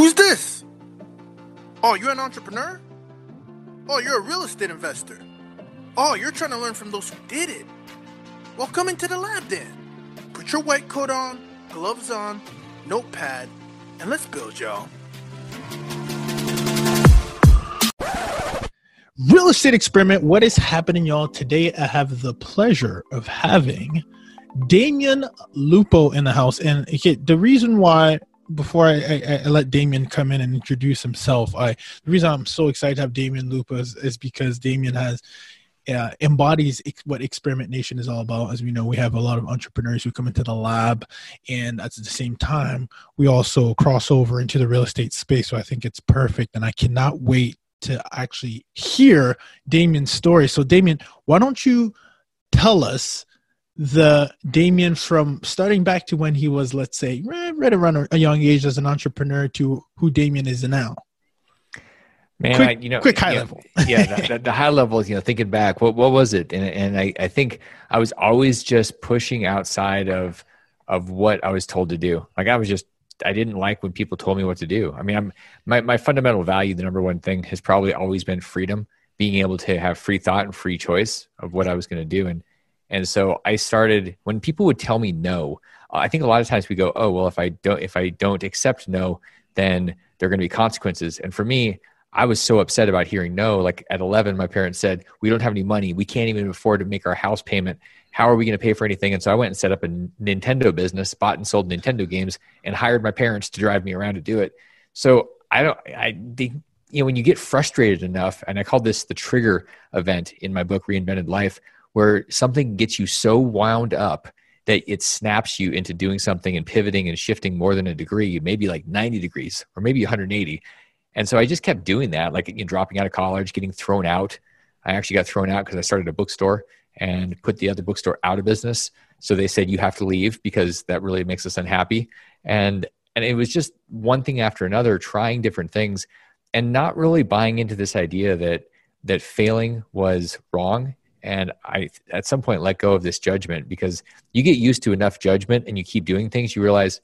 Who's this? Oh, you're an entrepreneur? Oh, you're a real estate investor. Oh, you're trying to learn from those who did it. Well, come into the lab then. Put your white coat on, gloves on, notepad, and let's build, y'all. Real estate experiment. What is happening, y'all? Today, I have the pleasure of having Damion Lupo in the house. And the reason why, before I, I, I, let Damion come in and introduce himself, I the reason I'm so excited to have Damion Lupo is, is because Damion has uh, embodies ex- what Experiment Nation is all about. As we know, we have a lot of entrepreneurs who come into the lab, and at the same time, we also cross over into the real estate space. So I think it's perfect, and I cannot wait to actually hear Damion's story. So, Damion, why don't you tell us the Damion from starting back to when he was, let's say, right around a young age as an entrepreneur to who Damion is now? Man, quick, I, you know, quick high level. Yeah, the, the, high level. You know, thinking back, what what was it? And and I, I think I was always just pushing outside of of what I was told to do. Like I was just I didn't like when people told me what to do. I mean, I'm my my fundamental value, the number one thing, has probably always been freedom, being able to have free thought and free choice of what I was going to do. And and so I started when people would tell me no. I think a lot of times we go, oh well, if I don't if I don't accept no, then there are going to be consequences. And for me, I was so upset about hearing no. Like at 11, my parents said, We don't have any money. We can't even afford to make our house payment. How are we going to pay for anything? And so I went and set up a Nintendo business, bought and sold Nintendo games, and hired my parents to drive me around to do it. So I don't, I, the, you know, when you get frustrated enough, and I call this the trigger event in my book, Reinvented Life, where something gets you so wound up that it snaps you into doing something and pivoting and shifting more than a degree, maybe like 90 degrees or maybe 180 and so I just kept doing that, like you know, dropping out of college, getting thrown out. I actually got thrown out because I started a bookstore and put the other bookstore out of business. So they said you have to leave because that really makes us unhappy. And and it was just one thing after another, trying different things, and not really buying into this idea that that failing was wrong. And I at some point let go of this judgment because you get used to enough judgment and you keep doing things, you realize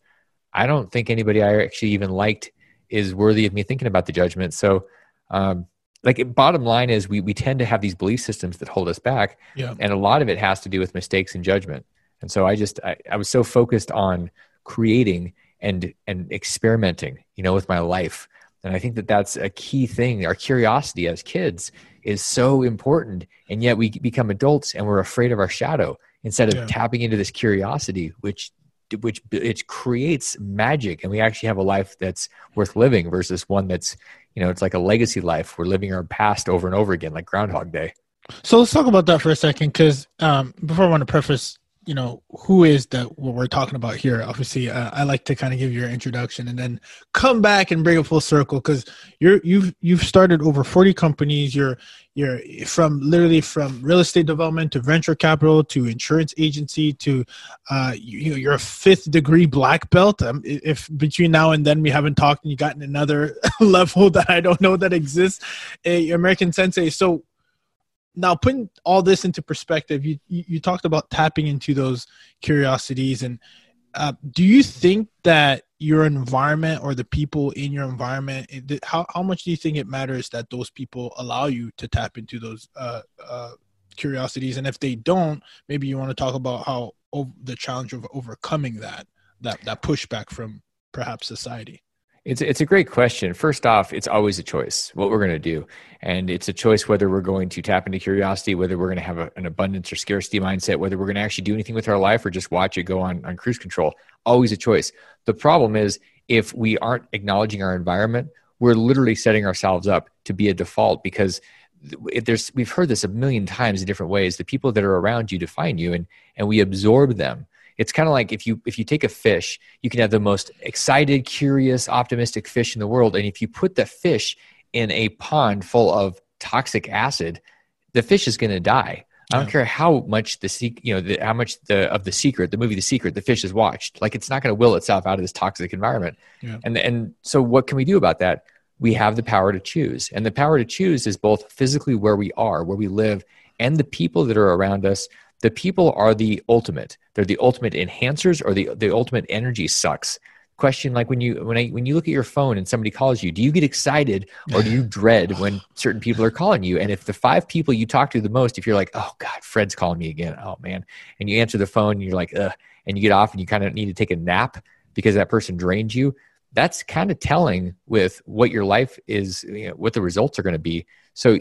I don't think anybody I actually even liked is worthy of me thinking about the judgment. So, um, like bottom line is we, we tend to have these belief systems that hold us back. Yeah. And a lot of it has to do with mistakes and judgment. And so I just, I, I was so focused on creating and, and experimenting, you know, with my life. And I think that that's a key thing. Our curiosity as kids is so important. And yet we become adults and we're afraid of our shadow instead of yeah. tapping into this curiosity, which which it creates magic and we actually have a life that's worth living versus one that's you know it's like a legacy life we're living our past over and over again like groundhog day so let's talk about that for a second because um, before i want to preface you know who is that what we're talking about here obviously uh, i like to kind of give your introduction and then come back and bring a full circle because you're you've you've started over 40 companies. You're you're from literally from real estate development to venture capital to insurance agency to uh, you, know you're a fifth degree black belt. Um, if between now and then we haven't talked and you gotten another level that i don't know that exists a american sensei. So now putting all this into perspective you you talked about tapping into those curiosities and uh, do you think that your environment or the people in your environment how, how much do you think it matters that those people allow you to tap into those uh, uh, curiosities? And if they don't maybe you want to talk about how the challenge of overcoming that that that pushback from perhaps society it's it's a great question. First off, it's always a choice what we're going to do, and it's a choice whether we're going to tap into curiosity, whether we're going to have a, an abundance or scarcity mindset, whether we're going to actually do anything with our life or just watch it go on on cruise control. Always a choice. The problem is if we aren't acknowledging our environment, we're literally setting ourselves up to be a default because there's we've heard this a million times in different ways. The people that are around you define you, and and we absorb them it's kind of like if you if you take a fish you can have the most excited curious optimistic fish in the world and if you put the fish in a pond full of toxic acid the fish is going to die. I don't care how much the you know the, how much the of the secret the movie The Secret the fish is watched. Like it's not going to will itself out of this toxic environment. Yeah. and and so what can we do about that? We have the power to choose. And the power to choose is both physically where we are where we live and the people that are around us the people are the ultimate. They're the ultimate enhancers or the, the ultimate energy sucks. question like when you when I when you look at your phone and somebody calls you, do you get excited or do you dread when certain people are calling you? And if the five people you talk to the most, if you're like, oh God, Fred's calling me again, oh man, and you answer the phone and you're like, Ugh, and you get off and you kind of need to take a nap because that person drained you, that's kind of telling with what your life is, you know, what the results are going to be. So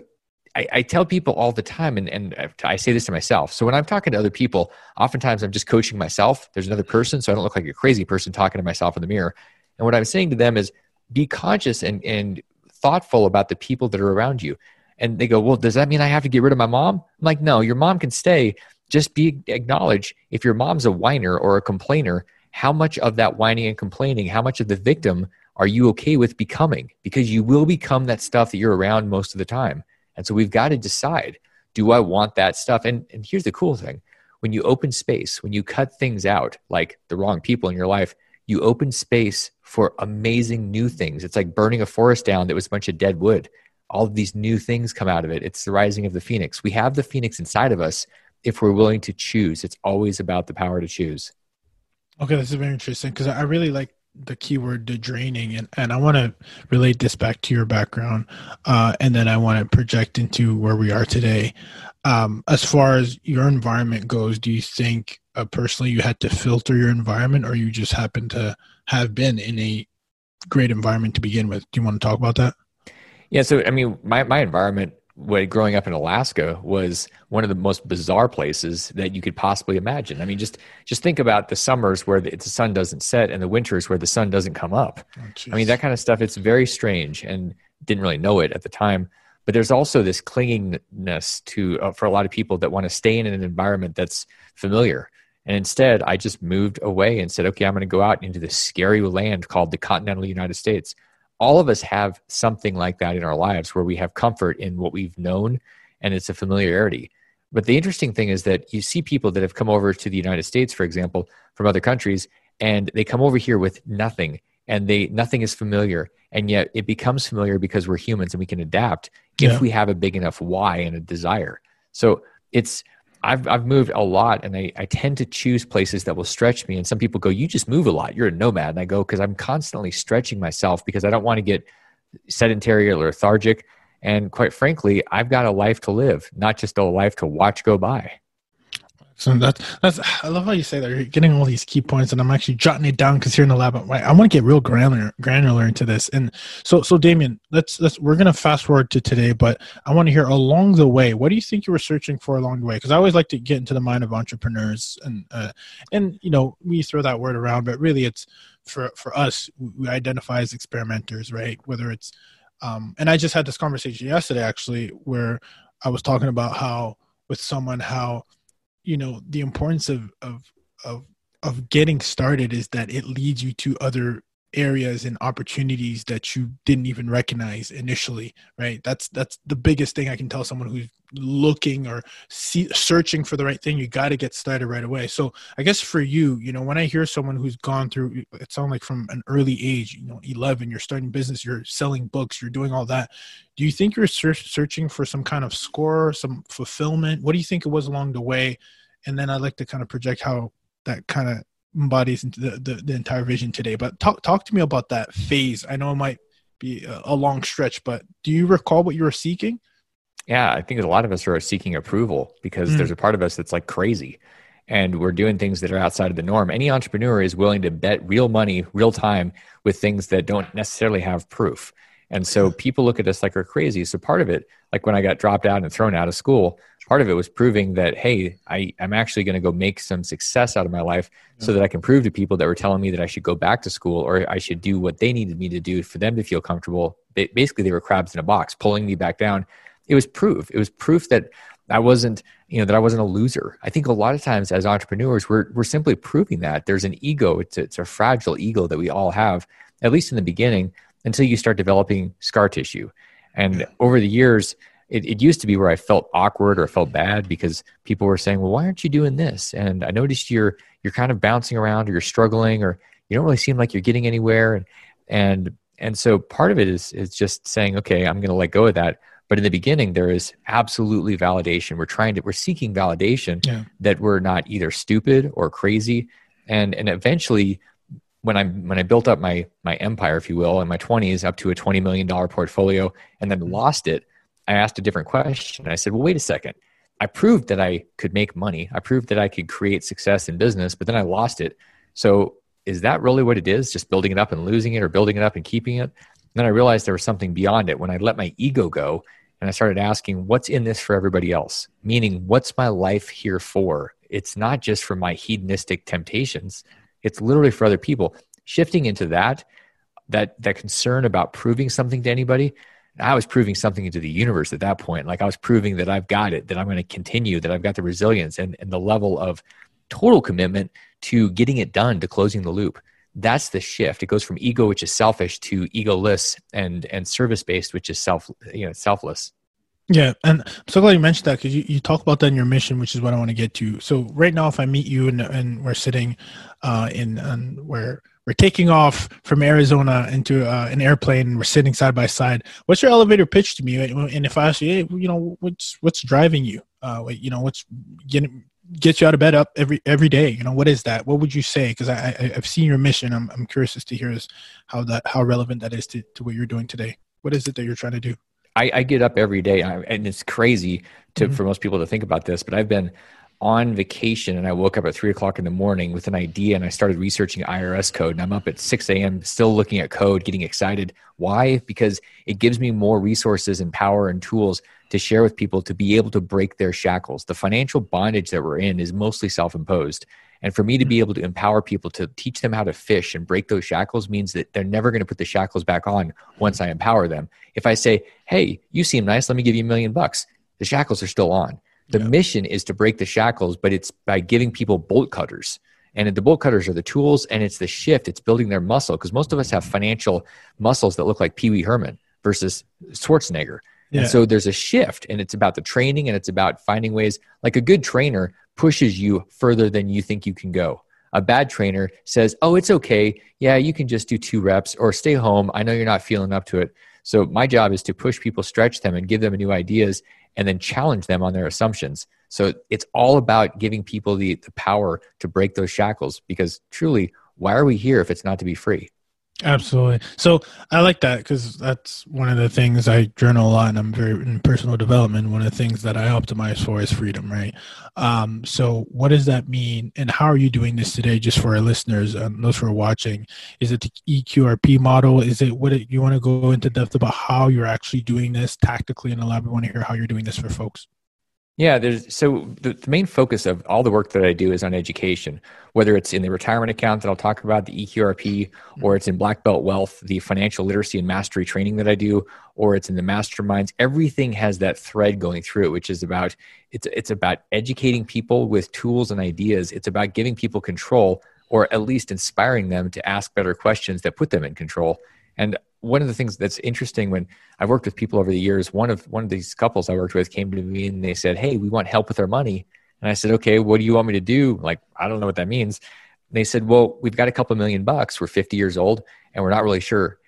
I, I, tell people all the time, and, and I say this to myself. So when I'm talking to other people, oftentimes I'm just coaching myself. There's another person, so I don't look like a crazy person talking to myself in the mirror. And what I'm saying to them is be conscious and, and thoughtful about the people that are around you. And they go, Well, does that mean I have to get rid of my mom? I'm like, No, your mom can stay. Just be acknowledge if your mom's a whiner or a complainer, how much of that whining and complaining, how much of the victim are you okay with becoming? Because you will become that stuff that you're around most of the time. And so we've got to decide do I want that stuff? And, and here's the cool thing when you open space, when you cut things out, like the wrong people in your life, you open space for amazing new things. It's like burning a forest down that was a bunch of dead wood. All of these new things come out of it. It's the rising of the phoenix. We have the phoenix inside of us if we're willing to choose. It's always about the power to choose. Okay, this is very interesting because I really like the keyword the draining and, and i want to relate this back to your background uh, and then i want to project into where we are today. Um, as far as your environment goes do you think uh, personally you had to filter your environment or you just happen to have been in a great environment to begin with? Do you want to talk about that? Yeah so i mean my, my environment when growing up in Alaska was one of the most bizarre places that you could possibly imagine. I mean, just just think about the summers where the, the sun doesn't set and the winters where the sun doesn't come up. Oh, I mean, that kind of stuff. It's very strange, and didn't really know it at the time. But there's also this clingingness to uh, for a lot of people that want to stay in an environment that's familiar. And instead, I just moved away and said, okay, I'm going to go out into this scary land called the continental United States all of us have something like that in our lives where we have comfort in what we've known and it's a familiarity. But the interesting thing is that you see people that have come over to the United States, for example, from other countries, and they come over here with nothing and they nothing is familiar and yet it becomes familiar because we're humans and we can adapt yeah. if we have a big enough why and a desire so it's I've, I've moved a lot and I, I tend to choose places that will stretch me. And some people go, You just move a lot. You're a nomad. And I go, Because I'm constantly stretching myself because I don't want to get sedentary or lethargic. And quite frankly, I've got a life to live, not just a life to watch go by. So that's that's I love how you say that you're getting all these key points, and I'm actually jotting it down because here in the lab, I, I want to get real granular granular into this. And so so Damion, let's let's we're gonna fast forward to today, but I want to hear along the way. What do you think you were searching for along the way? Because I always like to get into the mind of entrepreneurs, and uh, and you know we throw that word around, but really it's for for us we identify as experimenters, right? Whether it's um, and I just had this conversation yesterday actually where I was talking about how with someone how you know the importance of of of of getting started is that it leads you to other areas and opportunities that you didn't even recognize initially right? That's that's the biggest thing i can tell someone who's looking or see, searching for the right thing. You got to get started right away. So i guess for you you know when i hear someone who's gone through it sounds like from an early age you know 11 you're starting business you're selling books you're doing all that. Do you think you're searching for some kind of score some fulfillment? What do you think it was along the way and then i'd like to kind of project how that kind of embodies into the, the, the, entire vision today. But talk talk to me about that phase. I know it might be a, a long stretch, but do you recall what you were seeking? Yeah, I think a lot of us are seeking approval because mm. there's a part of us that's like crazy and we're doing things that are outside of the norm. Any entrepreneur is willing to bet real money, real time with things that don't necessarily have proof. And so people look at us like we're crazy. So part of it, like when I got dropped out and thrown out of school, part of it was proving that, hey, I, I'm actually going to go make some success out of my life so that I can prove to people that were telling me that I should go back to school or I should do what they needed me to do for them to feel comfortable. Basically, they were crabs in a box, pulling me back down. It was proof. It was proof that I wasn't, you know, that I wasn't a loser. I think a lot of times as entrepreneurs, we're, we're simply proving that there's an ego. It's it's a fragile ego that we all have, at least in the beginning until you start developing scar tissue. And over the years, it, it used to be where I felt awkward or felt bad because people were saying, "Well, why aren't you doing this?" And I noticed you're you're kind of bouncing around, or you're struggling, or you don't really seem like you're getting anywhere. And and and so part of it is is just saying, "Okay, I'm going to let go of that." But in the beginning, there is absolutely validation. We're trying to we're seeking validation yeah. that we're not either stupid or crazy, and and eventually when I when I built up my my empire, if you will, in my 20s up to a 20 million dollar portfolio and then mm-hmm. lost it, I asked a different question. I said, "Well, wait a second. I proved that I could make money. I proved that I could create success in business, but then I lost it. So, is that really what it is? Just building it up and losing it or building it up and keeping it?" And then I realized there was something beyond it when I let my ego go and I started asking, what's in this for everybody else? Meaning, what's my life here for? It's not just for my hedonistic temptations, it's literally for other people. Shifting into that, that, that concern about proving something to anybody, I was proving something into the universe at that point. Like I was proving that I've got it, that I'm going to continue, that I've got the resilience and, and the level of total commitment to getting it done, to closing the loop. That's the shift. It goes from ego, which is selfish, to egoless and and service based, which is self you know selfless. Yeah, and I'm so glad you mentioned that because you, you talk about that in your mission, which is what I want to get to. So right now, if I meet you and, and we're sitting uh, in and where we're taking off from Arizona into uh, an airplane, we're sitting side by side. What's your elevator pitch to me? And if I ask you, hey, you know, what's what's driving you? Uh, you know, what's getting gets you out of bed up every every day? You know, what is that? What would you say? Because I, I have seen your mission. I'm I'm curious as to hear is how that how relevant that is to to what you're doing today. What is it that you're trying to do? I, I get up every day, and it's crazy to mm-hmm. for most people to think about this, but I've been on vacation and I woke up at three o'clock in the morning with an idea and I started researching IRS code and I'm up at 6 a.m. still looking at code, getting excited. Why? Because it gives me more resources and power and tools to share with people to be able to break their shackles. The financial bondage that we're in is mostly self imposed. And for me to be mm-hmm. able to empower people to teach them how to fish and break those shackles means that they're never going to put the shackles back on once I empower them. If I say, hey, you seem nice, let me give you a million bucks, the shackles are still on. The yeah. mission is to break the shackles, but it's by giving people bolt cutters. And the bolt cutters are the tools and it's the shift, it's building their muscle because most of us have financial muscles that look like Pee Wee Herman versus Schwarzenegger. Yeah. And so there's a shift and it's about the training and it's about finding ways like a good trainer pushes you further than you think you can go. A bad trainer says, "Oh, it's okay. Yeah, you can just do two reps or stay home. I know you're not feeling up to it." So my job is to push people, stretch them and give them new ideas and then challenge them on their assumptions. So it's all about giving people the, the power to break those shackles because truly, why are we here if it's not to be free? Absolutely. So I like that because that's one of the things I journal a lot, and I'm very in personal development. One of the things that I optimize for is freedom, right? Um, so what does that mean, and how are you doing this today? Just for our listeners and those who are watching, is it the EQRP model? Is it what it, you want to go into depth about how you're actually doing this tactically in the lab? We want to hear how you're doing this for folks. Yeah, there's so the, the, main focus of all the work that I do is on education, whether it's in the retirement account that I'll talk about, the EQRP, mm-hmm. or it's in Black Belt Wealth, the financial literacy and mastery training that I do, or it's in the masterminds. Everything has that thread going through it, which is about it's it's about educating people with tools and ideas. It's about giving people control, or at least inspiring them to ask better questions that put them in control. And one of the things that's interesting when I've worked with people over the years, one of one of these couples I worked with came to me and they said, "Hey, we want help with our money." And I said, "Okay, what do you want me to do?" Like, I don't know what that means. And they said, "Well, we've got a couple million bucks. We're 50 years old, and we're not really sure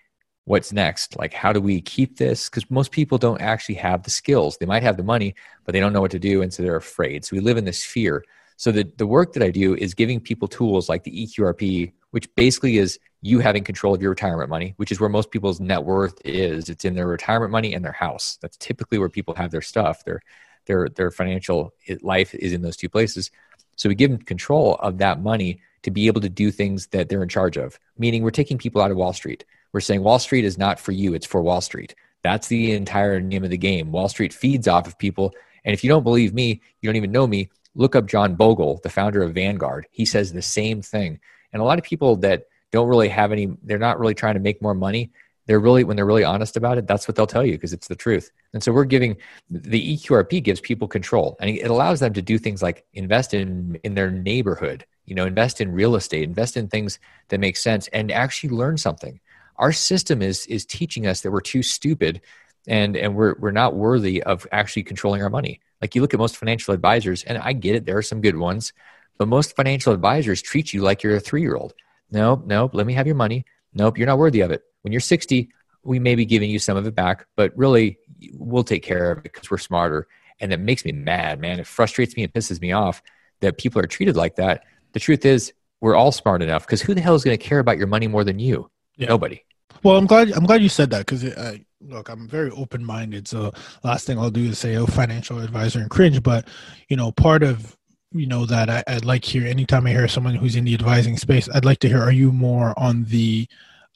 what's next. Like, how do we keep this? Because most people don't actually have the skills. They might have the money, but they don't know what to do, and so they're afraid. So we live in this fear. So the the work that I do is giving people tools like the EQRP, which basically is you having control of your retirement money, which is where most people's net worth is. It's in their retirement money and their house. That's typically where people have their stuff. Their their their financial eh, life is in those two places. So we give them control of that money to be able to do things that they're in charge of. Meaning we're taking people out of Wall Street. We're saying Wall Street is not for you, it's for Wall Street. That's the entire name of the game. Wall Street feeds off of people. And if you don't believe me, you don't even know me, look up John Bogle, the founder of Vanguard. He says the same thing. And a lot of people that don't really have any they're not really trying to make more money they're really when they're really honest about it that's what they'll tell you because it's the truth. And so we're giving the eqrp gives people control and it allows them to do things like invest in in their neighborhood you know invest in real estate invest in things that make sense and actually learn something. Our system is is teaching us that we're too stupid and and we're we're not worthy of actually controlling our money. Like you look at most financial advisors and i get it there are some good ones but most financial advisors treat you like you're a three year old Nope, nope, let me have your money. Nope, you're not worthy of it. When you're 60, we may be giving you some of it back, but really, we'll take care of it because we're smarter. And it makes me mad, man. It frustrates me and pisses me off that people are treated like that. The truth is, we're all smart enough because who the hell is going to care about your money more than you? Yeah. Nobody. Well, I'm glad. I'm glad you said that because uh, look, I'm very open minded. So last thing I'll do is say, "Oh, financial advisor," and cringe. But you know, part of you know that I, would like to hear anytime I hear someone who's in the advising space, I'd like to hear: Are you more on the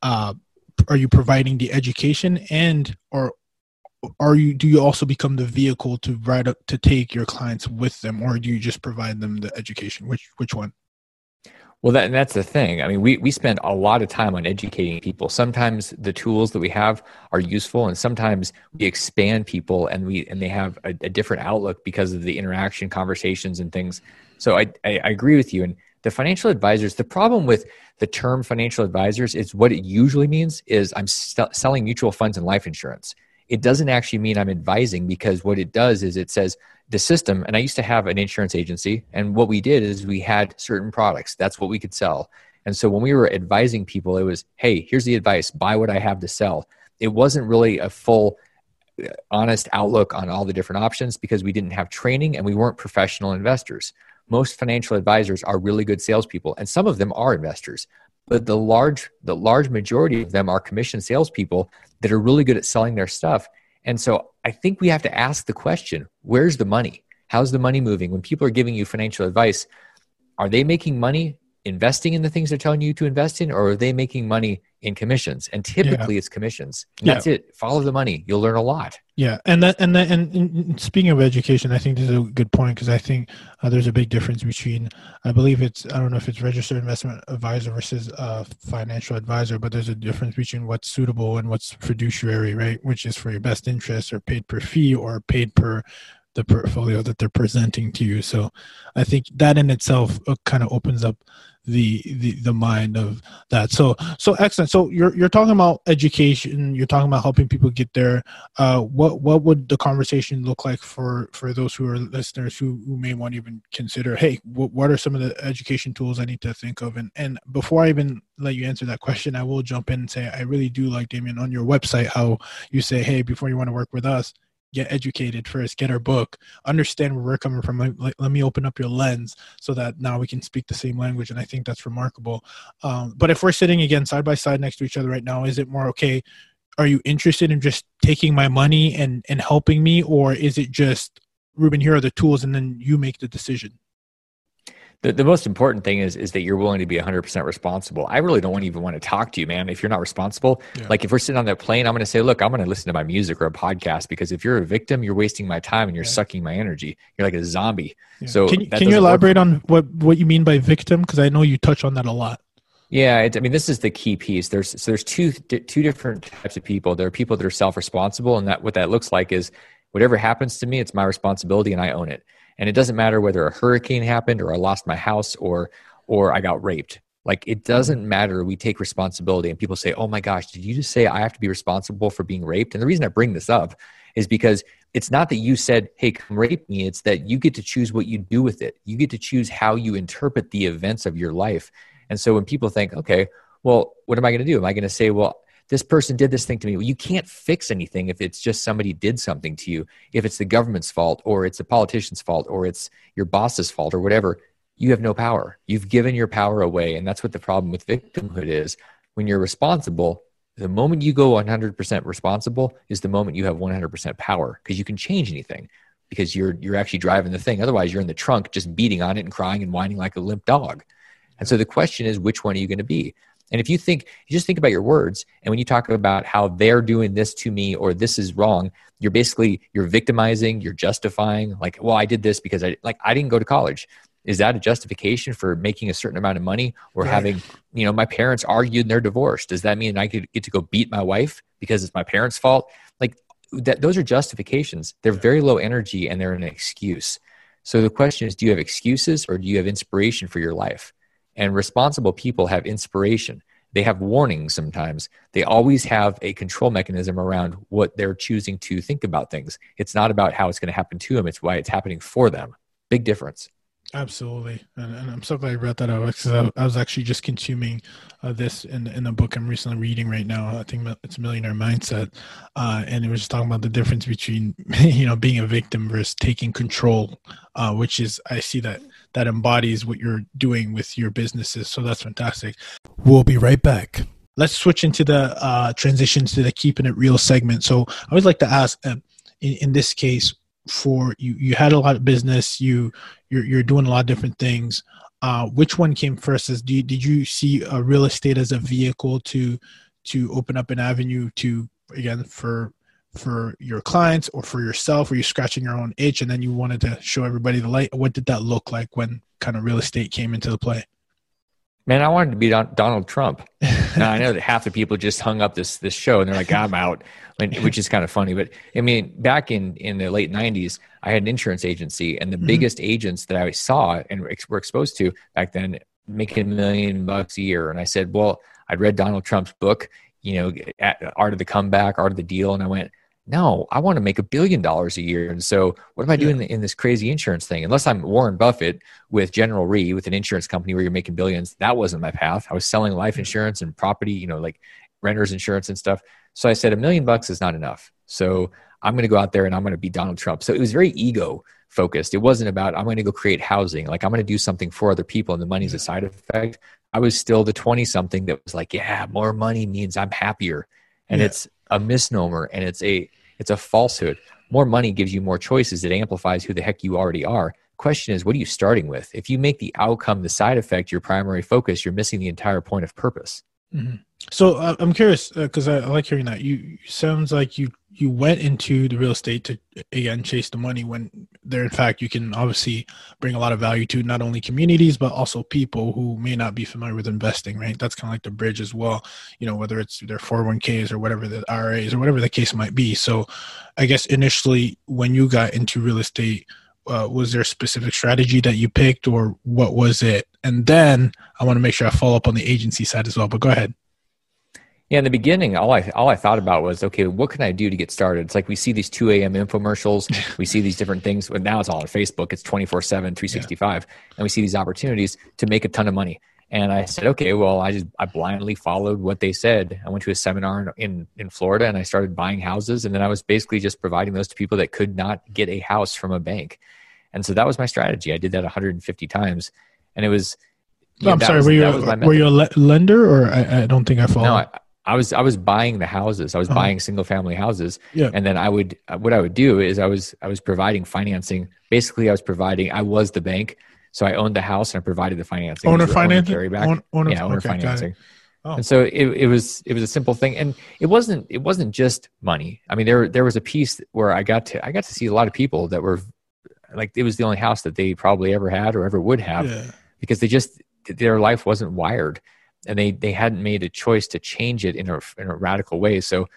uh, are you providing the education and or are you do you also become the vehicle to write up to take your clients with them or do you just provide them the education? Which which one well that, that's the thing. I mean we, we spend a lot of time on educating people. Sometimes the tools that we have are useful and sometimes we expand people and we and they have a, a different outlook because of the interaction conversations and things. So I, I, I agree with you. And the financial advisors the problem with the term financial advisors is what it usually means is i'm st- selling mutual funds and life insurance it doesn't actually mean i'm advising because what it does is it says the system and i used to have an insurance agency and what we did is we had certain products. That's what we could sell. And so when we were advising people it was hey here's the advice. Buy what i have to sell. It wasn't really a full uh, honest outlook on all the different options because we didn't have training and we weren't professional investors. Most financial advisors are really good salespeople, and some of them are investors. But the large, the large majority of them are commission salespeople that are really good at selling their stuff. And so I think we have to ask the question where's the money? How's the money moving? When people are giving you financial advice, are they making money investing in the things they're telling you to invest in, or are they making money in commissions? And typically, yeah. it's commissions. That's yeah. it. Follow the money. You'll learn a lot. Yeah, and that and that, and, and speaking of education, I think this is a good point because I think uh, there's a big difference between I believe it's I don't know if it's registered investment advisor versus a financial advisor, but there's a difference between what's suitable and what's fiduciary, right? Which is for your best interest or paid per fee or paid per the portfolio that they're presenting to you. So I think that in itself uh, kind of opens up the, the the mind of that. So so excellent. So you're you're talking about education. You're talking about helping people get there. Uh what what would the conversation look like for for those who are listeners who, who may want to even consider hey what, what are some of the education tools i need to think of? And and before i even let you answer that question i will jump in and say i really do like damion on your website how you say hey before you want to work with us get educated first, get our book, understand where we're coming from. Let, let, me open up your lens so that now we can speak the same language. And I think that's remarkable. Um, but if we're sitting again side by side next to each other right now, is it more okay? Are you interested in just taking my money and, and helping me? Or is it just, Ruben, here are the tools and then you make the decision? The, the most important thing is is that you're willing to be 100% responsible i really don't even want to talk to you man if you're not responsible yeah. like if we're sitting on that plane i'm going to say look i'm going to listen to my music or a podcast because if you're a victim you're wasting my time and you're yeah. sucking my energy you're like a zombie yeah. so can, can you elaborate on what what you mean by victim because i know you touch on that a lot yeah, I mean, this is the key piece. There's so there's two two different types of people. There are people that are self responsible, and that what that looks like is whatever happens to me, it's my responsibility, and I own it and it doesn't matter whether a hurricane happened or i lost my house or or i got raped. Like it doesn't matter. We take responsibility and people say oh my gosh did you just say i have to be responsible for being raped? And the reason i bring this up is because it's not that you said hey come rape me. It's that you get to choose what you do with it. You get to choose how you interpret the events of your life. And so when people think okay well what am i going to do? Am i going to say well this person did this thing to me. Well, you can't fix anything if it's just somebody did something to you. If it's the government's fault or it's a politician's fault or it's your boss's fault or whatever, you have no power. You've given your power away. And that's what the problem with victimhood is. When you're responsible, the moment you go 100% responsible is the moment you have 100% power because you can change anything because you're you're actually driving the thing. Otherwise, you're in the trunk just beating on it and crying and whining like a limp dog. And so the question is, which one are you going to be? And if you think, you just think about your words, and when you talk about how they're doing this to me or this is wrong, you're basically you're victimizing, you're justifying. Like, well, I did this because I like I didn't go to college. Is that a justification for making a certain amount of money or having, you know, my parents argued and they're divorced? Does that mean I could get to go beat my wife because it's my parents' fault? Like that, those are justifications. They're very low energy and they're an excuse. So the question is, do you have excuses or do you have inspiration for your life? And responsible people have inspiration. They have warnings sometimes. They always have a control mechanism around what they're choosing to think about things. It's not about how it's going to happen to them, it's why it's happening for them. Big difference. Absolutely, and, and, I'm so glad you brought that up because I, I, was actually just consuming uh, this in in a book I'm recently reading right now. I think it's Millionaire Mindset, uh, and it was just talking about the difference between you know being a victim versus taking control, uh, which is I see that that embodies what you're doing with your businesses. So that's fantastic. We'll be right back. Let's switch into the uh, transition to the keeping it real segment. So I always like to ask, uh, in, in this case, for you you had a lot of business you you're, you're doing a lot of different things uh, which one came first is you, did you see a real estate as a vehicle to to open up an avenue to again for for your clients or for yourself or you scratching your own itch and then you wanted to show everybody the light what did that look like when kind of real estate came into the play Man, I wanted to be Donald Trump. now I know that half the people just hung up this this show and they're like, "I'm out," which is kind of funny. But I mean, back in in the late '90s, I had an insurance agency, and the mm-hmm. biggest agents that I saw and were exposed to back then making a million bucks a year. And I said, "Well, I'd read Donald Trump's book, you know, Art of the Comeback, Art of the Deal," and I went, no, I want to make a billion dollars a year. And so, what am I doing yeah. in this crazy insurance thing? Unless I'm Warren Buffett with General Re, with an insurance company where you're making billions, that wasn't my path. I was selling life insurance and property, you know, like renters insurance and stuff. So I said, a million bucks is not enough. So I'm going to go out there and I'm going to be Donald Trump. So it was very ego focused. It wasn't about, I'm going to go create housing. Like, I'm going to do something for other people and the money's a side effect. I was still the 20 something that was like, yeah, more money means I'm happier. And yeah. it's, a misnomer and it's a it's a falsehood. More money gives you more choices. It amplifies who the heck you already are. Question is, what are you starting with? If you make the outcome the side effect your primary focus, you're missing the entire point of purpose. Mm-hmm. So uh, I'm curious because uh, I, I, like hearing that. You sounds like you you went into the real estate to again chase the money when there in fact you can obviously bring a lot of value to not only communities but also people who may not be familiar with investing. Right, that's kind of like the bridge as well. You know, whether it's their 401ks or whatever the IRAs or whatever the case might be. So, I guess initially when you got into real estate. Uh, was there a specific strategy that you picked or what was it and then i want to make sure i follow up on the agency side as well but go ahead yeah, in the beginning, all I all I thought about was, okay, what can I do to get started? It's like we see these 2 a.m. infomercials, we see these different things. But now it's all on Facebook. It's 24 7, 365. Yeah. And we see these opportunities to make a ton of money. And I said, okay, well, I just I blindly followed what they said. I went to a seminar in, in Florida and I started buying houses. And then I was basically just providing those to people that could not get a house from a bank. And so that was my strategy. I did that 150 times. And it was, I'm sorry, was, were you, were you a lender or I, I don't think I followed? No, I, I was I was buying the houses. I was uh-huh. buying single family houses. Yeah. And then I would what I would do is I was I was providing financing. Basically, I was providing. I was the bank, so I owned the house and I provided the financing. Owner financing. Owner, Own, owner, yeah, owner okay, financing. Oh. And so it, it was it was a simple thing, and it wasn't it wasn't just money. I mean, there there was a piece where I got to I got to see a lot of people that were like it was the only house that they probably ever had or ever would have yeah. because they just their life wasn't wired and they they hadn't made a choice to change it in a in a radical way. So,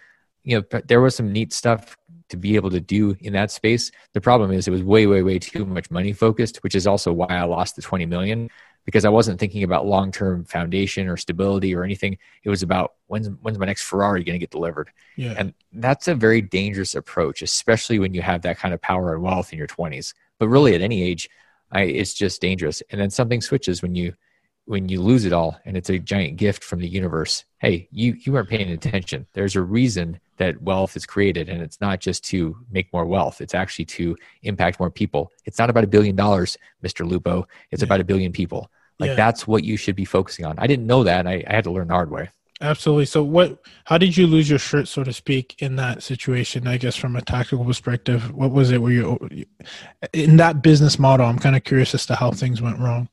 you know, there was some neat stuff to be able to do in that space. The problem is it was way way way too much money focused, which is also why I lost the 20 million because I wasn't thinking about long term foundation or stability or anything. It was about when's when's my next Ferrari going to get delivered. Yeah. And that's a very dangerous approach, especially when you have that kind of power and wealth in your 20s. But really, at any age, I, it's just dangerous. And then something switches when you when you lose it all and it's a giant gift from the universe hey you you weren't paying attention. There's a reason that wealth is created and it's not just to make more wealth. It's actually to impact more people. It's not about a billion dollars mr lupo. It's yeah. about a billion people. Like yeah. that's what you should be focusing on. I didn't know that. I, I had to learn the hard way. Absolutely. So what how did you lose your shirt so to speak in that situation i guess from a tactical perspective? What was it where you in that business model i'm kind of curious as to how things went wrong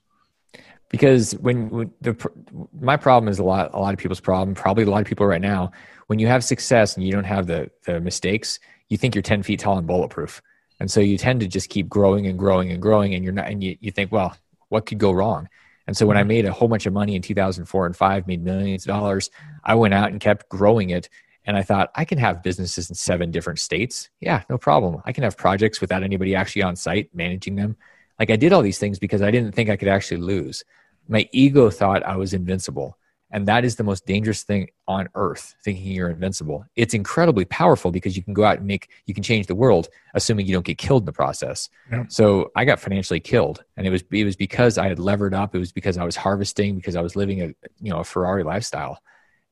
because when, when, the my problem is a lot a lot of people's problem probably a lot of people right now when you have success and you don't have the the mistakes you think you're 10 feet tall and bulletproof. And so you tend to just keep growing and growing and growing and you're not and you, you think well what could go wrong? And so when i mm-hmm. made a whole bunch of money in 2004 and 5 made millions of dollars i went out and kept growing it. And i thought i can have businesses in seven different states. Yeah no problem. I can have projects without anybody actually on site managing them. Like i did all these things because i didn't think i could actually lose my ego thought I was invincible. And that is the most dangerous thing on earth, thinking you're invincible. It's incredibly powerful because you can go out and make, you can change the world, assuming you don't get killed in the process. Yeah. So I got financially killed. And it was, it was because I had levered up. It was because I was harvesting, because I was living a, you know, a Ferrari lifestyle.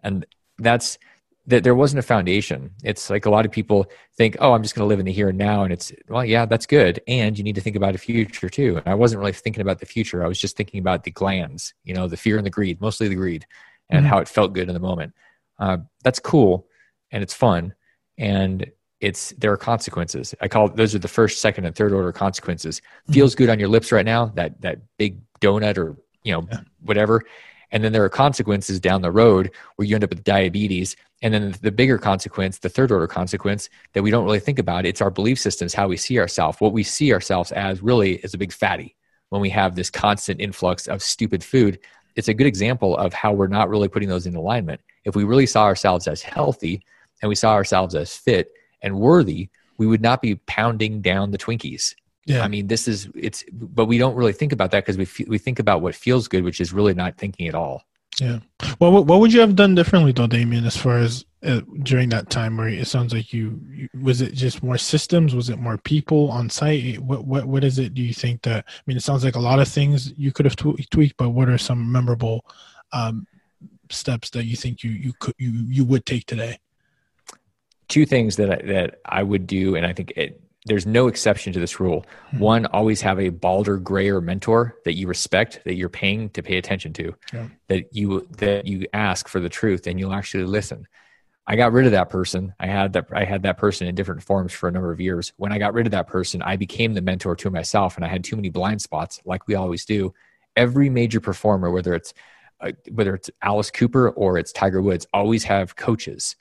And that's, that there wasn't a foundation. It's like a lot of people think, oh, I'm just going to live in the here and now. And it's, well, yeah, that's good. And you need to think about a future too. And I wasn't really thinking about the future. I was just thinking about the glands, you know, the fear and the greed, mostly the greed and mm-hmm. how it felt good in the moment. Uh, that's cool and it's fun and it's there are consequences. I call it, those are the first, second, and third order consequences. Mm-hmm. Feels good on your lips right now, that that big donut or you know yeah. whatever, and then there are consequences down the road where you end up with diabetes. And then the bigger consequence, the third order consequence that we don't really think about, it's our belief systems, how we see ourselves. What we see ourselves as really is a big fatty when we have this constant influx of stupid food it's a good example of how we're not really putting those in alignment. If we really saw ourselves as healthy and we saw ourselves as fit and worthy, we would not be pounding down the Twinkies. Yeah. I mean, this is it's, but we don't really think about that because we we think about what feels good, which is really not thinking at all. Yeah. Well, what, would you have done differently, though, Damion, as far as uh, during that time where it sounds like you, you, was it just more systems? Was it more people on site? What what what is it? Do you think that? I mean, it sounds like a lot of things you could have tweaked, but what are some memorable um, steps that you think you you could you you would take today? Two things that I, that I would do, and I think it there's no exception to this rule. Mm-hmm. One, always have a balder, grayer mentor that you respect, that you're paying to pay attention to, yeah. that you that you ask for the truth, and you'll actually listen. I got rid of that person. I had that I had that person in different forms for a number of years. When I got rid of that person, I became the mentor to myself, and I had too many blind spots, like we always do. Every major performer, whether it's uh, whether it's Alice Cooper or it's Tiger Woods, always have coaches.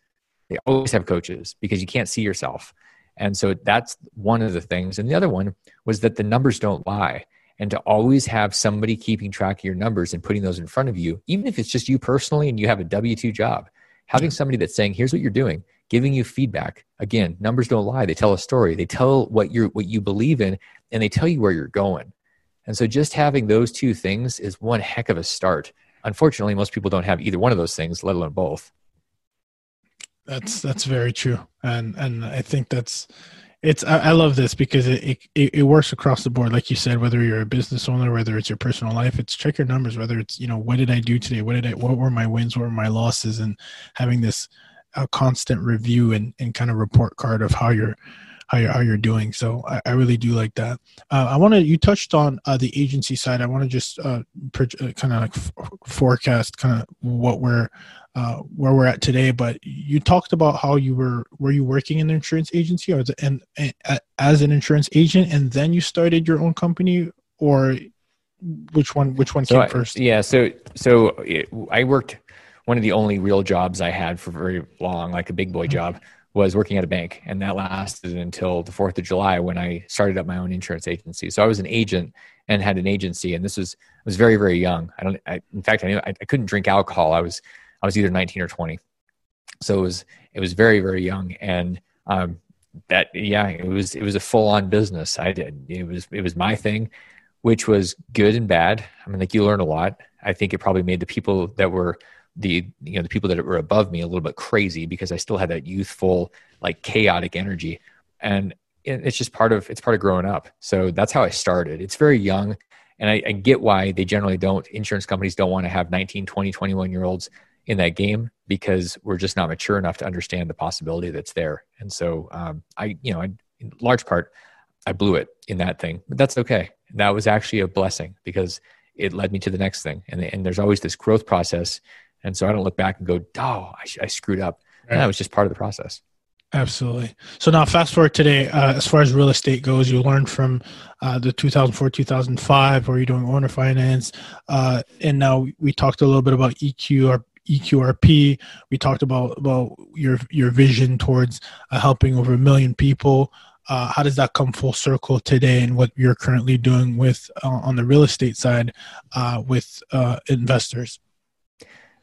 They always have coaches because you can't see yourself. And so that's one of the things. And the other one was that the numbers don't lie. And to always have somebody keeping track of your numbers and putting those in front of you, even if it's just you personally and you have a W 2 job, having somebody that's saying, here's what you're doing, giving you feedback. Again, numbers don't lie. They tell a story. They tell what you're what you believe in and they tell you where you're going. And so just having those two things is one heck of a start. Unfortunately, most people don't have either one of those things, let alone both. That's that's very true, and and I think that's it's I, I love this because it, it it works across the board, like you said. Whether you're a business owner, whether it's your personal life, it's check your numbers. Whether it's you know what did I do today, what did I, what were my wins, what were my losses, and having this a constant review and, and kind of report card of how you're how you're, how you're doing. So I, I really do like that. Uh, I want to, you touched on uh, the agency side. I want to just uh, uh kind of like f- forecast kind of what we're, uh, where we're at today. But you talked about how you were, were you working in an insurance agency or and, and as an insurance agent and then you started your own company or which one, which one came first? Yeah. So, so it, I worked, one of the only real jobs I had for very long, like a big boy mm-hmm. job was working at a bank and that lasted until the 4th of july when i started up my own insurance agency so i was an agent and had an agency and this was I was very very young i don't I, in fact I, knew, I, I couldn't drink alcohol i was i was either 19 or 20 so it was it was very very young. And um, that yeah it was it was a full on business. I did it was it was my thing which was good and bad. I mean like you learn a lot. I think it probably made the people that were the you know the people that were above me a little bit crazy because I still had that youthful like chaotic energy. And it's just part of it's part of growing up. So that's how I started. It's very young. And I, I get why they generally don't insurance companies don't want to have 19 20 21 year olds in that game because we're just not mature enough to understand the possibility that's there and so um, I you know I, in large part I blew it in that thing but that's okay that was actually a blessing because it led me to the next thing and, and there's always this growth process and so I don't look back and go, oh, I, I screwed up. Right. That was just part of the process. Absolutely. So now, fast forward today, uh, as far as real estate goes, you learned from uh, the 2004 2005, where you're doing owner finance. Uh, and now we talked a little bit about EQ or EQRP. We talked about, about your, your vision towards uh, helping over a million people. Uh, how does that come full circle today and what you're currently doing with uh, on the real estate side with investors?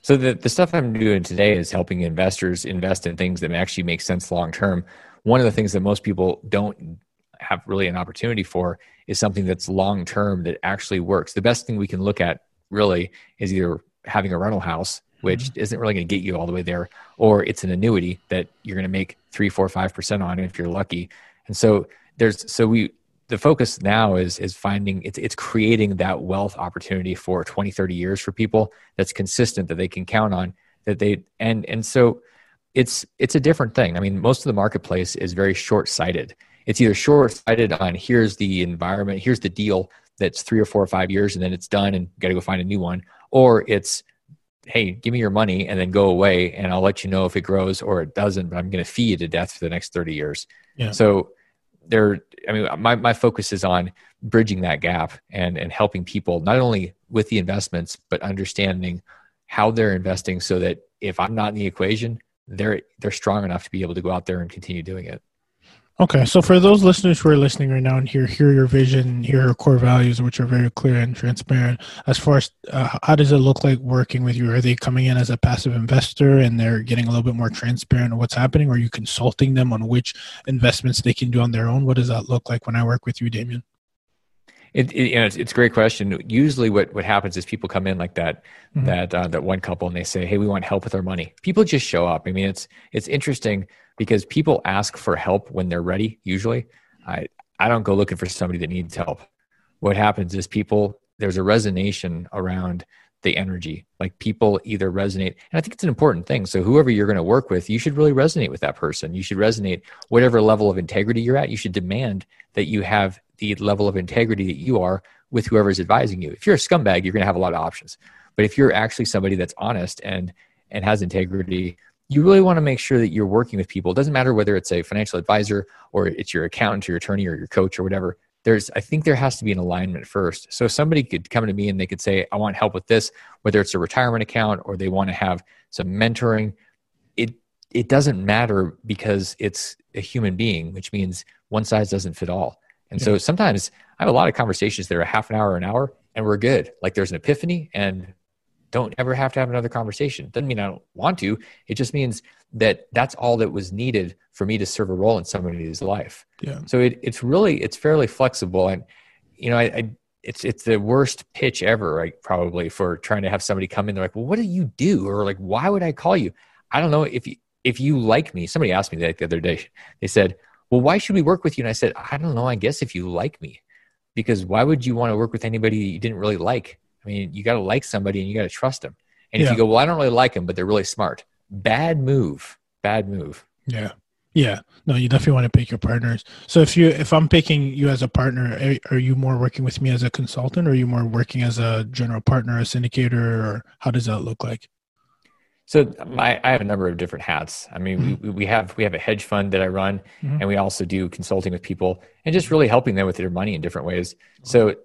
So the, the stuff I'm doing today is helping investors invest in things that actually make sense long term. One of the things that most people don't have really an opportunity for is something that's long term that actually works. The best thing we can look at really is either having a rental house which mm-hmm. isn't really going to get you all the way there, or it's an annuity that you're going to make three, four, five percent on if you're lucky. And so there's so we the focus now is is finding it's it's creating that wealth opportunity for 20 30 years for people that's consistent that they can count on that they and and so it's it's a different thing i mean most of the marketplace is very short-sighted it's either short-sighted on here's the environment here's the deal that's three or four or five years and then it's done and got to go find a new one or it's hey give me your money and then go away and i'll let you know if it grows or it doesn't but i'm going to fee you to death for the next 30 years yeah. so there i mean my, my focus is on bridging that gap and and helping people not only with the investments but understanding how they're investing so that if i'm not in the equation they're they're strong enough to be able to go out there and continue doing it Okay, so for those listeners who are listening right now and hear hear your vision, hear your core values, which are very clear and transparent, as far as uh, how does it look like working with you? Are they coming in as a passive investor and they're getting a little bit more transparent on what's happening? Or are you consulting them on which investments they can do on their own? What does that look like when I work with you, Damion? It, it, you know, it's, it's, a great question. Usually, what, what happens is people come in like that, mm-hmm. that uh, that one couple, and they say, "Hey, we want help with our money." People just show up. I mean, it's it's interesting because people ask for help when they're ready. Usually, I I don't go looking for somebody that needs help. What happens is people there's a resonation around the energy. Like people either resonate, and I think it's an important thing. So whoever you're going to work with, you should really resonate with that person. You should resonate whatever level of integrity you're at. You should demand that you have the level of integrity that you are with whoever's advising you. If you're a scumbag, you're going to have a lot of options. But if you're actually somebody that's honest and and has integrity, you really want to make sure that you're working with people. It doesn't matter whether it's a financial advisor or it's your accountant or your attorney or your coach or whatever. There's, I think there has to be an alignment first. So somebody could come to me and they could say, I want help with this, whether it's a retirement account or they want to have some mentoring. It, it doesn't matter because it's a human being, which means one size doesn't fit all. And yeah. so sometimes I have a lot of conversations that are half an hour, an hour, and we're good. Like there's an epiphany and don't ever have to have another conversation. Doesn't mean I don't want to. It just means that that's all that was needed for me to serve a role in somebody's life. Yeah. So it, it's really it's fairly flexible, and you know, I, I it's it's the worst pitch ever, right? Probably for trying to have somebody come in. They're like, "Well, what do you do?" Or like, "Why would I call you?" I don't know if you if you like me. Somebody asked me that the other day. They said, "Well, why should we work with you?" And I said, "I don't know. I guess if you like me, because why would you want to work with anybody you didn't really like?" I mean, you got to like somebody and you got to trust them. And yeah. if you go, well, I don't really like them, but they're really smart. Bad move. Bad move. Yeah. Yeah. No, you definitely want to pick your partners. So if you if I'm picking you as a partner, are you more working with me as a consultant or are you more working as a general partner, a syndicator, or how does that look like? So I, I have a number of different hats. I mean, mm-hmm. we, we have we have a hedge fund that I run, mm-hmm. and we also do consulting with people and just really helping them with their money in different ways. So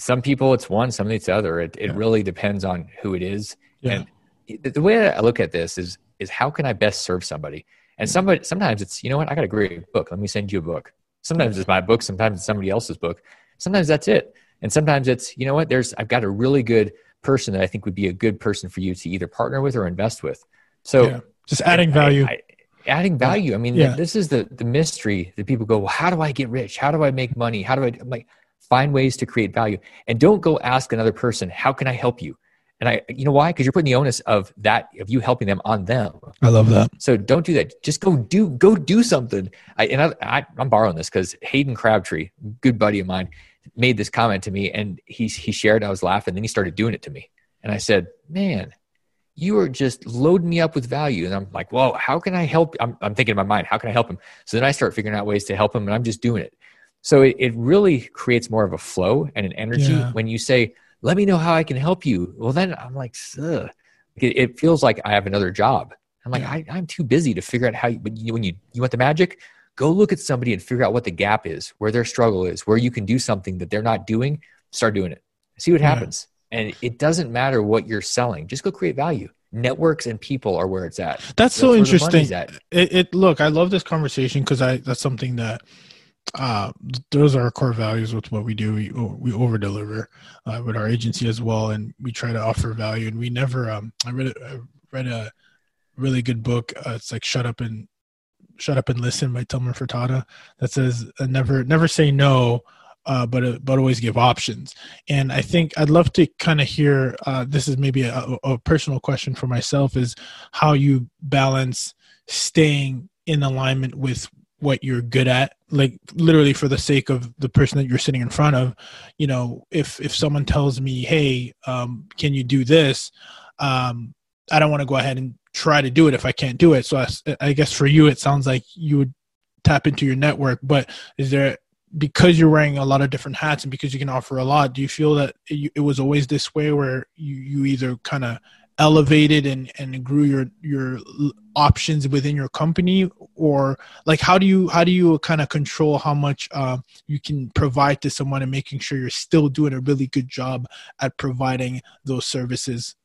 some people it's one, some it's the other. It, it yeah. really depends on who it is. Yeah. And the way I look at this is is how can I best serve somebody? And somebody sometimes it's you know what I got a great book. Let me send you a book. Sometimes it's my book. Sometimes it's somebody else's book. Sometimes that's it. And sometimes it's you know what there's I've got a really good person that I think would be a good person for you to either partner with or invest with. So yeah. just adding value. I, I, adding value. I mean, yeah. this is the the mystery that people go, well, how do I get rich? How do I make money? How do I I'm like find ways to create value. And don't go ask another person how can i help you? And i you know why? Because you're putting the onus of that of you helping them on them. I love that. So don't do that. Just go do go do something. I, and I, I, i'm borrowing this because hayden crabtree good buddy of mine made this comment to me and he, he shared i was laughing. Then he started doing it to me. And i said man you are just loading me up with value. And i'm like well, how can i help? I'm, I'm thinking in my mind how can i help him? So then i start figuring out ways to help him and i'm just doing it so it, it really creates more of a flow and an energy yeah. when you say, let me know how I can help you. Well, then I'm like, Ugh. It, it feels like I have another job. I'm like, yeah. I, am too busy to figure out how you, when you, you want the magic, go look at somebody and figure out what the gap is, where their struggle is, where you can do something that they're not doing, start doing it. See what happens. And it doesn't matter what you're selling. Just go create value networks and people are where it's at. That's, that's so interesting. It, it, look, I love this conversation because I that's something that uh, those are our core values with what we do. We we over deliver uh, with our agency as well, and we try to offer value. And we never. Um, I read read a really good book. Uh, it's like Shut Up and Shut Up and Listen by Tilman Fertitta that says uh, never never say no uh, but uh, but always give options. And I think I'd love to kind of hear. Uh, this is maybe a, a personal question for myself: is how you balance staying in alignment with what you're good at like literally for the sake of the person that you're sitting in front of you know if if someone tells me hey um, can you do this? Um, i don't want to go ahead and try to do it if i can't do it. So I, I guess for you it sounds like you would tap into your network but is there because you're wearing a lot of different hats and because you can offer a lot do you feel that it, it was always this way where you, you either kind of elevated and and grew your your options within your company or like how do you how do you kind of control how much uh, you can provide to someone and making sure you're still doing a really good job at providing those services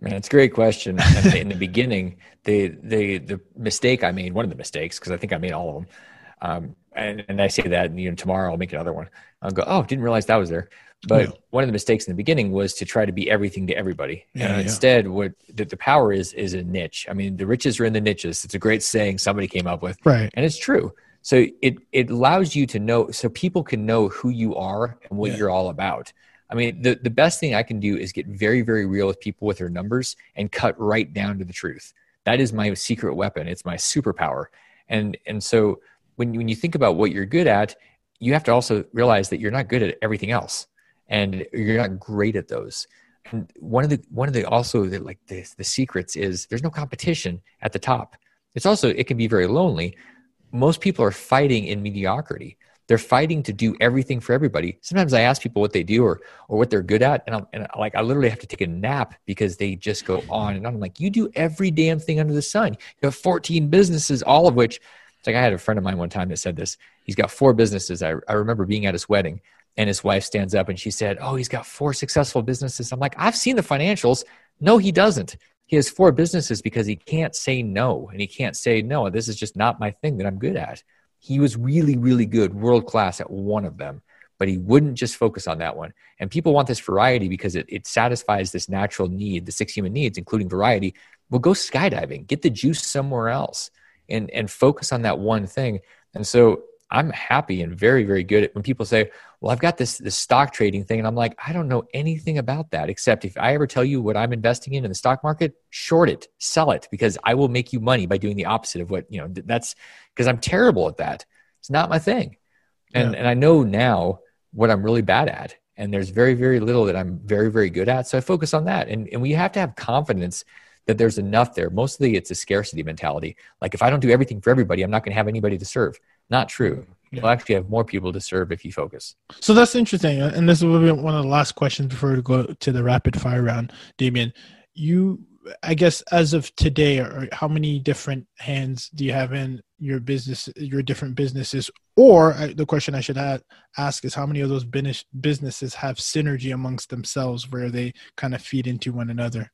Man, it's a great question. in the beginning, the the the mistake I made, one of the mistakes, because I think I made all of them, um, and and I say that, and you know, tomorrow I'll make another one. I'll go, oh, didn't realize that was there. But yeah. one of the mistakes in the beginning was to try to be everything to everybody. Yeah, and yeah. instead, what the, the power is is a niche. I mean, the riches are in the niches. It's a great saying somebody came up with, right? And it's true. So it it allows you to know, so people can know who you are and what you're all about. I mean, the, the best thing I can do is get very, very real with people with their numbers and cut right down to the truth. That is my secret weapon. It's my superpower. And and so when when you think about what you're good at, you have to also realize that you're not good at everything else and you're not great at those. And one of the one of the also the, like the, the secrets is there's no competition at the top. It's also it can be very lonely. Most people are fighting in mediocrity. They're fighting to do everything for everybody. Sometimes i ask people what they do or or what they're good at and i'm and like i literally have to take a nap because they just go on and i'm like you do every damn thing under the sun. You have 14 businesses all of which it's like i had a friend of mine one time that said this. He's got four businesses. I, I remember being at his wedding and his wife stands up and she said, Oh, he's got four successful businesses. I'm like, I've seen the financials. No, he doesn't. He has four businesses because he can't say no. And he can't say, No, this is just not my thing that I'm good at. He was really, really good, world class at one of them, but he wouldn't just focus on that one. And people want this variety because it, it satisfies this natural need, the six human needs, including variety. Well, go skydiving, get the juice somewhere else and, and focus on that one thing. And so I'm happy and very, very good at when people say, Well, I've got this this stock trading thing. And I'm like, I don't know anything about that except if I ever tell you what I'm investing in in the stock market, short it, sell it, because I will make you money by doing the opposite of what, you know, that's because I'm terrible at that. It's not my thing. And yeah. and I know now what I'm really bad at. And there's very, very little that I'm very, very good at. So I focus on that. And and we have to have confidence that there's enough there. Mostly it's a scarcity mentality. Like if I don't do everything for everybody, I'm not going to have anybody to serve. Not true. You'll actually have more people to serve if you focus. So that's interesting. And this will be one of the last questions before we go to the rapid fire round, Damion. You, I guess, as of today, or how many different hands do you have in your business, your different businesses? Or uh, the question I should ask is how many of those businesses have synergy amongst themselves where they kind of feed into one another?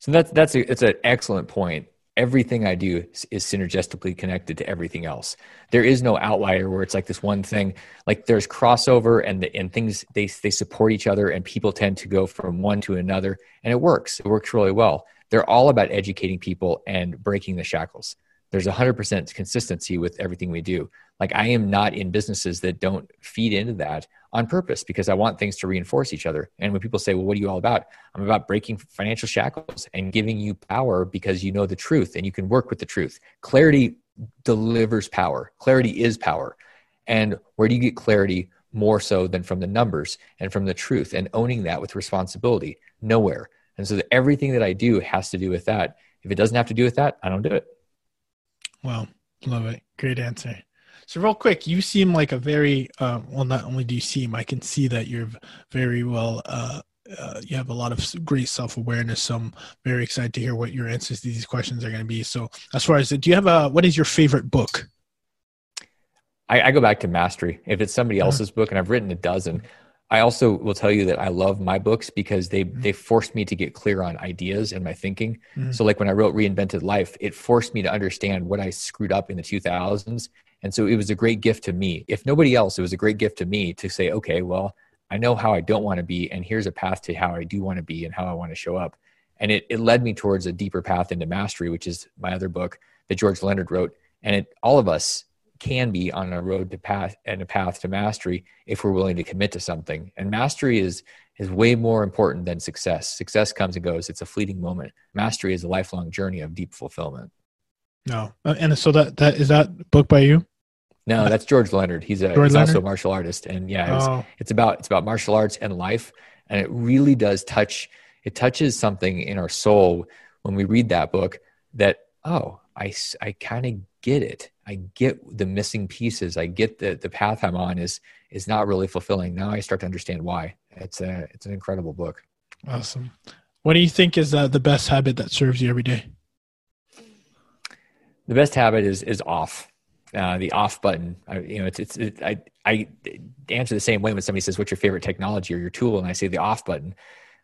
So that's that's a, it's an excellent point everything I do is, is, synergistically connected to everything else. There is no outlier where it's like this one thing. Like there's crossover and the, and things they they support each other and people tend to go from one to another and it works. It works really well. They're all about educating people and breaking the shackles there's 100% consistency with everything we do. Like I am not in businesses that don't feed into that on purpose because I want things to reinforce each other. And when people say, well, what are you all about? I'm about breaking financial shackles and giving you power because you know the truth and you can work with the truth. Clarity delivers power. Clarity is power. And where do you get clarity more so than from the numbers and from the truth and owning that with responsibility? Nowhere. And so that everything that I do has to do with that. If it doesn't have to do with that, I don't do it. Well, love it. Great answer. So, real quick, you seem like a very uh, well. Not only do you seem, I can see that you're very well. Uh, uh, you have a lot of great self awareness. So I'm very excited to hear what your answers to these questions are going to be. So, as far as do you have a what is your favorite book? I, I go back to mastery. If it's somebody uh-huh. else's book, and I've written a dozen, I also will tell you that I love my books because they mm-hmm. they forced me to get clear on ideas and my thinking. Mm-hmm. So like when I wrote Reinvented Life, it forced me to understand what I screwed up in the 2000s. And so it was a great gift to me. If nobody else, it was a great gift to me to say, okay, well, I know how I don't want to be and here's a path to how I do want to be and how I want to show up. And it, it led me towards a deeper path into mastery, which is my other book that George Leonard wrote. And it all of us can be on a road to path and a path to mastery if we're willing to commit to something. And mastery is is way more important than success. Success comes and goes; it's a fleeting moment. Mastery is a lifelong journey of deep fulfillment. No, uh, and so that that is that book by you. No, that's George Leonard. He's a he's also a martial artist, and yeah, it's, oh. it's about it's about martial arts and life, and it really does touch. It touches something in our soul when we read that book. That oh, I I kind of get it. I get the missing pieces. I get the the path I'm on is is not really fulfilling. Now I start to understand why. It's a it's an incredible book. Awesome. What do you think is uh, the best habit that serves you every day? The best habit is is off. Uh, the off button. I, you know, it's it's it, I I answer the same way when somebody says, "What's your favorite technology or your tool?" and I say the off button.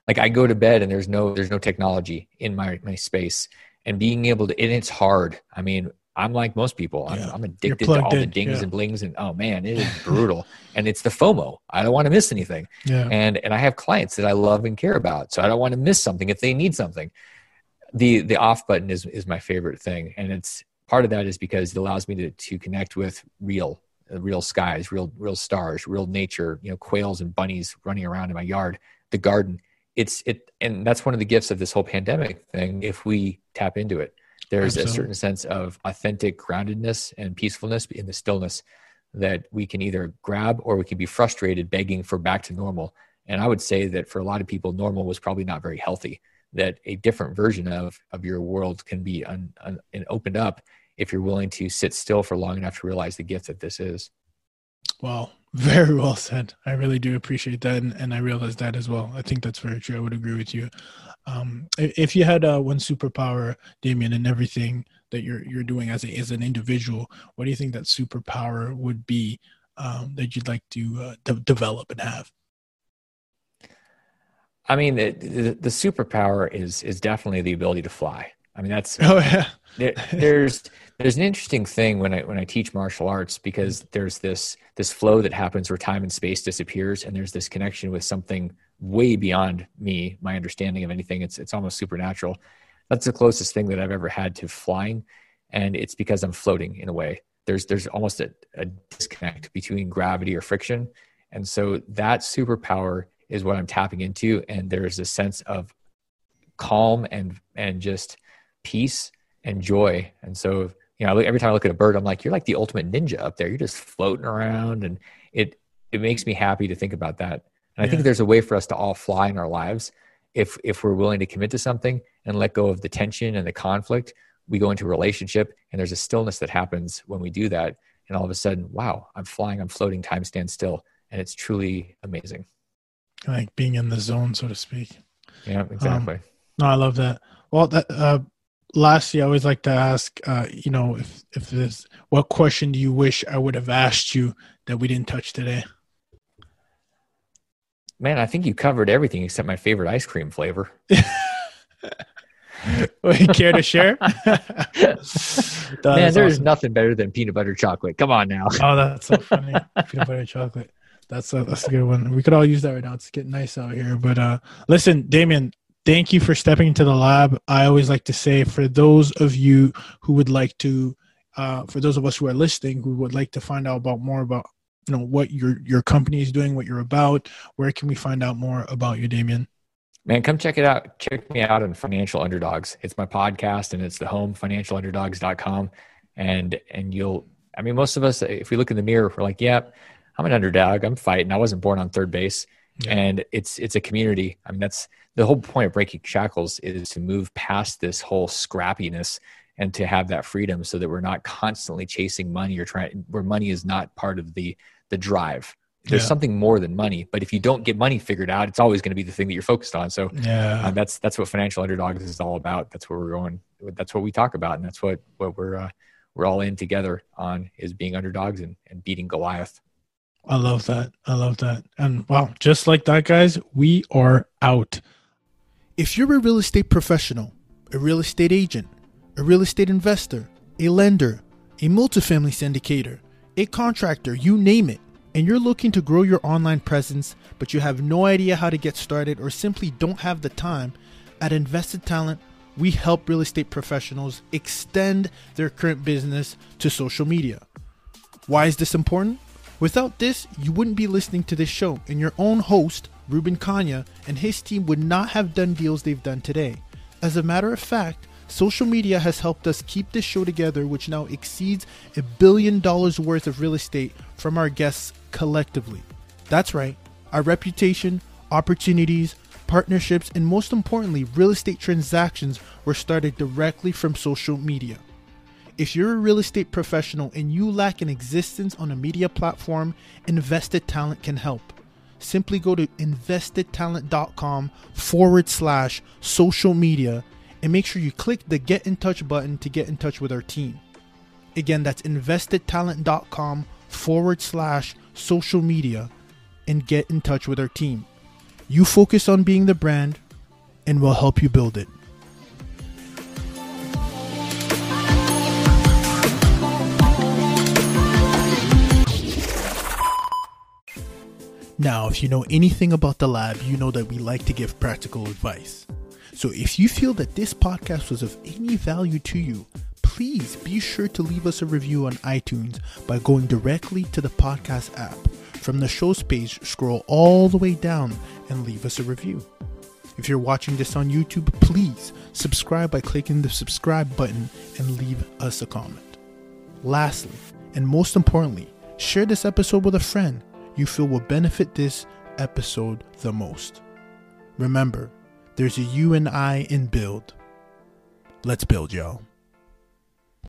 Like I go to bed and there's no there's no technology in my my space, and being able to and it's hard. I mean, I'm like most people. I'm, yeah. I'm addicted to all in. the dings yeah. and blings, and oh man, it is brutal. and it's the FOMO. I don't want to miss anything. Yeah. And and I have clients that I love and care about, so I don't want to miss something if they need something. The the off button is is my favorite thing, and it's part of that is because it allows me to to connect with real uh, real skies, real real stars, real nature. You know, quails and bunnies running around in my yard, the garden. It's it, and that's one of the gifts of this whole pandemic thing. If we tap into it there's Absolutely. a certain sense of authentic groundedness and peacefulness in the stillness that we can either grab or we can be frustrated begging for back to normal. And I would say that for a lot of people, normal was probably not very healthy. That a different version of of your world can be un, un, and opened up if you're willing to sit still for long enough to realize the gift that this is. Well, very well said. I really do appreciate that, and, and I realize that as well. I think that's very true. I would agree with you. Um, if you had uh, one superpower, Damion, and everything that you're you're doing as a as an individual, what do you think that superpower would be um, that you'd like to uh, de- develop and have? I mean, the, the, the superpower is is definitely the ability to fly. I mean, that's oh yeah. there, there's there's an interesting thing when I when I teach martial arts because there's this this flow that happens where time and space disappears, and there's this connection with something way beyond me, my understanding of anything. It's it's almost supernatural. That's the closest thing that I've ever had to flying, and it's because I'm floating in a way. There's there's almost a, a disconnect between gravity or friction, and so that superpower is what I'm tapping into, and there's a sense of calm and and just peace and joy. And so you know, every time I look at a bird, I'm like, you're like the ultimate ninja up there. You're just floating around, and it it makes me happy to think about that. And I think there's a way for us to all fly in our lives if if we're willing to commit to something and let go of the tension and the conflict. We go into a relationship and there's a stillness that happens when we do that. And all of a sudden, wow, I'm flying, I'm floating, time stands still. And it's truly amazing. Like being in the zone, so to speak. Yeah, exactly. Um, no, I love that. Well, that, uh, lastly, I always like to ask, uh, you know, if, if this, what question do you wish I would have asked you that we didn't touch today? Man, I think you covered everything except my favorite ice cream flavor. Would care to share? Man, there's awesome. nothing better than peanut butter chocolate. Come on now. oh, that's so funny. peanut butter chocolate. That's a, that's a good one. We could all use that right now. It's getting nice out here. But uh, listen, Damion, thank you for stepping into the lab. I always like to say for those of you who would like to, uh, for those of us who are listening, who would like to find out about more about you know what your your company is doing, what you're about. Where can we find out more about you, Damion? Man, come check it out. Check me out on Financial Underdogs. It's my podcast and it's the home financialunderdog's.com. And and you'll I mean most of us if we look in the mirror, we're like, yep, yeah, I'm an underdog. I'm fighting. I wasn't born on third base. Yeah. And it's it's a community. I mean that's the whole point of breaking shackles is to move past this whole scrappiness and to have that freedom so that we're not constantly chasing money or trying where money is not part of the the drive. There's yeah. something more than money, but if you don't get money figured out, it's always going to be the thing that you're focused on. So yeah, uh, that's that's what financial underdogs is all about. That's where we're going. That's what we talk about, and that's what what we're uh, we're all in together on is being underdogs and, and beating Goliath. I love that. I love that. And wow, just like that, guys, we are out. If you're a real estate professional, a real estate agent, a real estate investor, a lender, a multifamily syndicator a contractor, you name it, and you're looking to grow your online presence, but you have no idea how to get started or simply don't have the time, at Invested Talent, we help real estate professionals extend their current business to social media. Why is this important? Without this, you wouldn't be listening to this show, and your own host, Ruben Kanya, and his team would not have done deals they've done today. As a matter of fact, social media has helped us keep this show together, which now exceeds a billion dollars worth of real estate from our guests collectively. That's right, our reputation, opportunities, partnerships, and most importantly, real estate transactions were started directly from social media. If you're a real estate professional and you lack an existence on a media platform, Invested Talent can help. Simply go to investedtalent.com forward slash social media and make sure you click the Get in Touch button to get in touch with our team. Again, that's investedtalent.com forward slash social media and get in touch with our team. You focus on being the brand, and we'll help you build it. Now, if you know anything about the lab, you know that we like to give practical advice. So if you feel that this podcast was of any value to you, please be sure to leave us a review on iTunes by going directly to the podcast app. From the show's page, scroll all the way down and leave us a review. If you're watching this on YouTube, please subscribe by clicking the subscribe button and leave us a comment. Lastly, and most importantly, share this episode with a friend you feel will benefit this episode the most. Remember, there's a you and I in build. Let's build, y'all.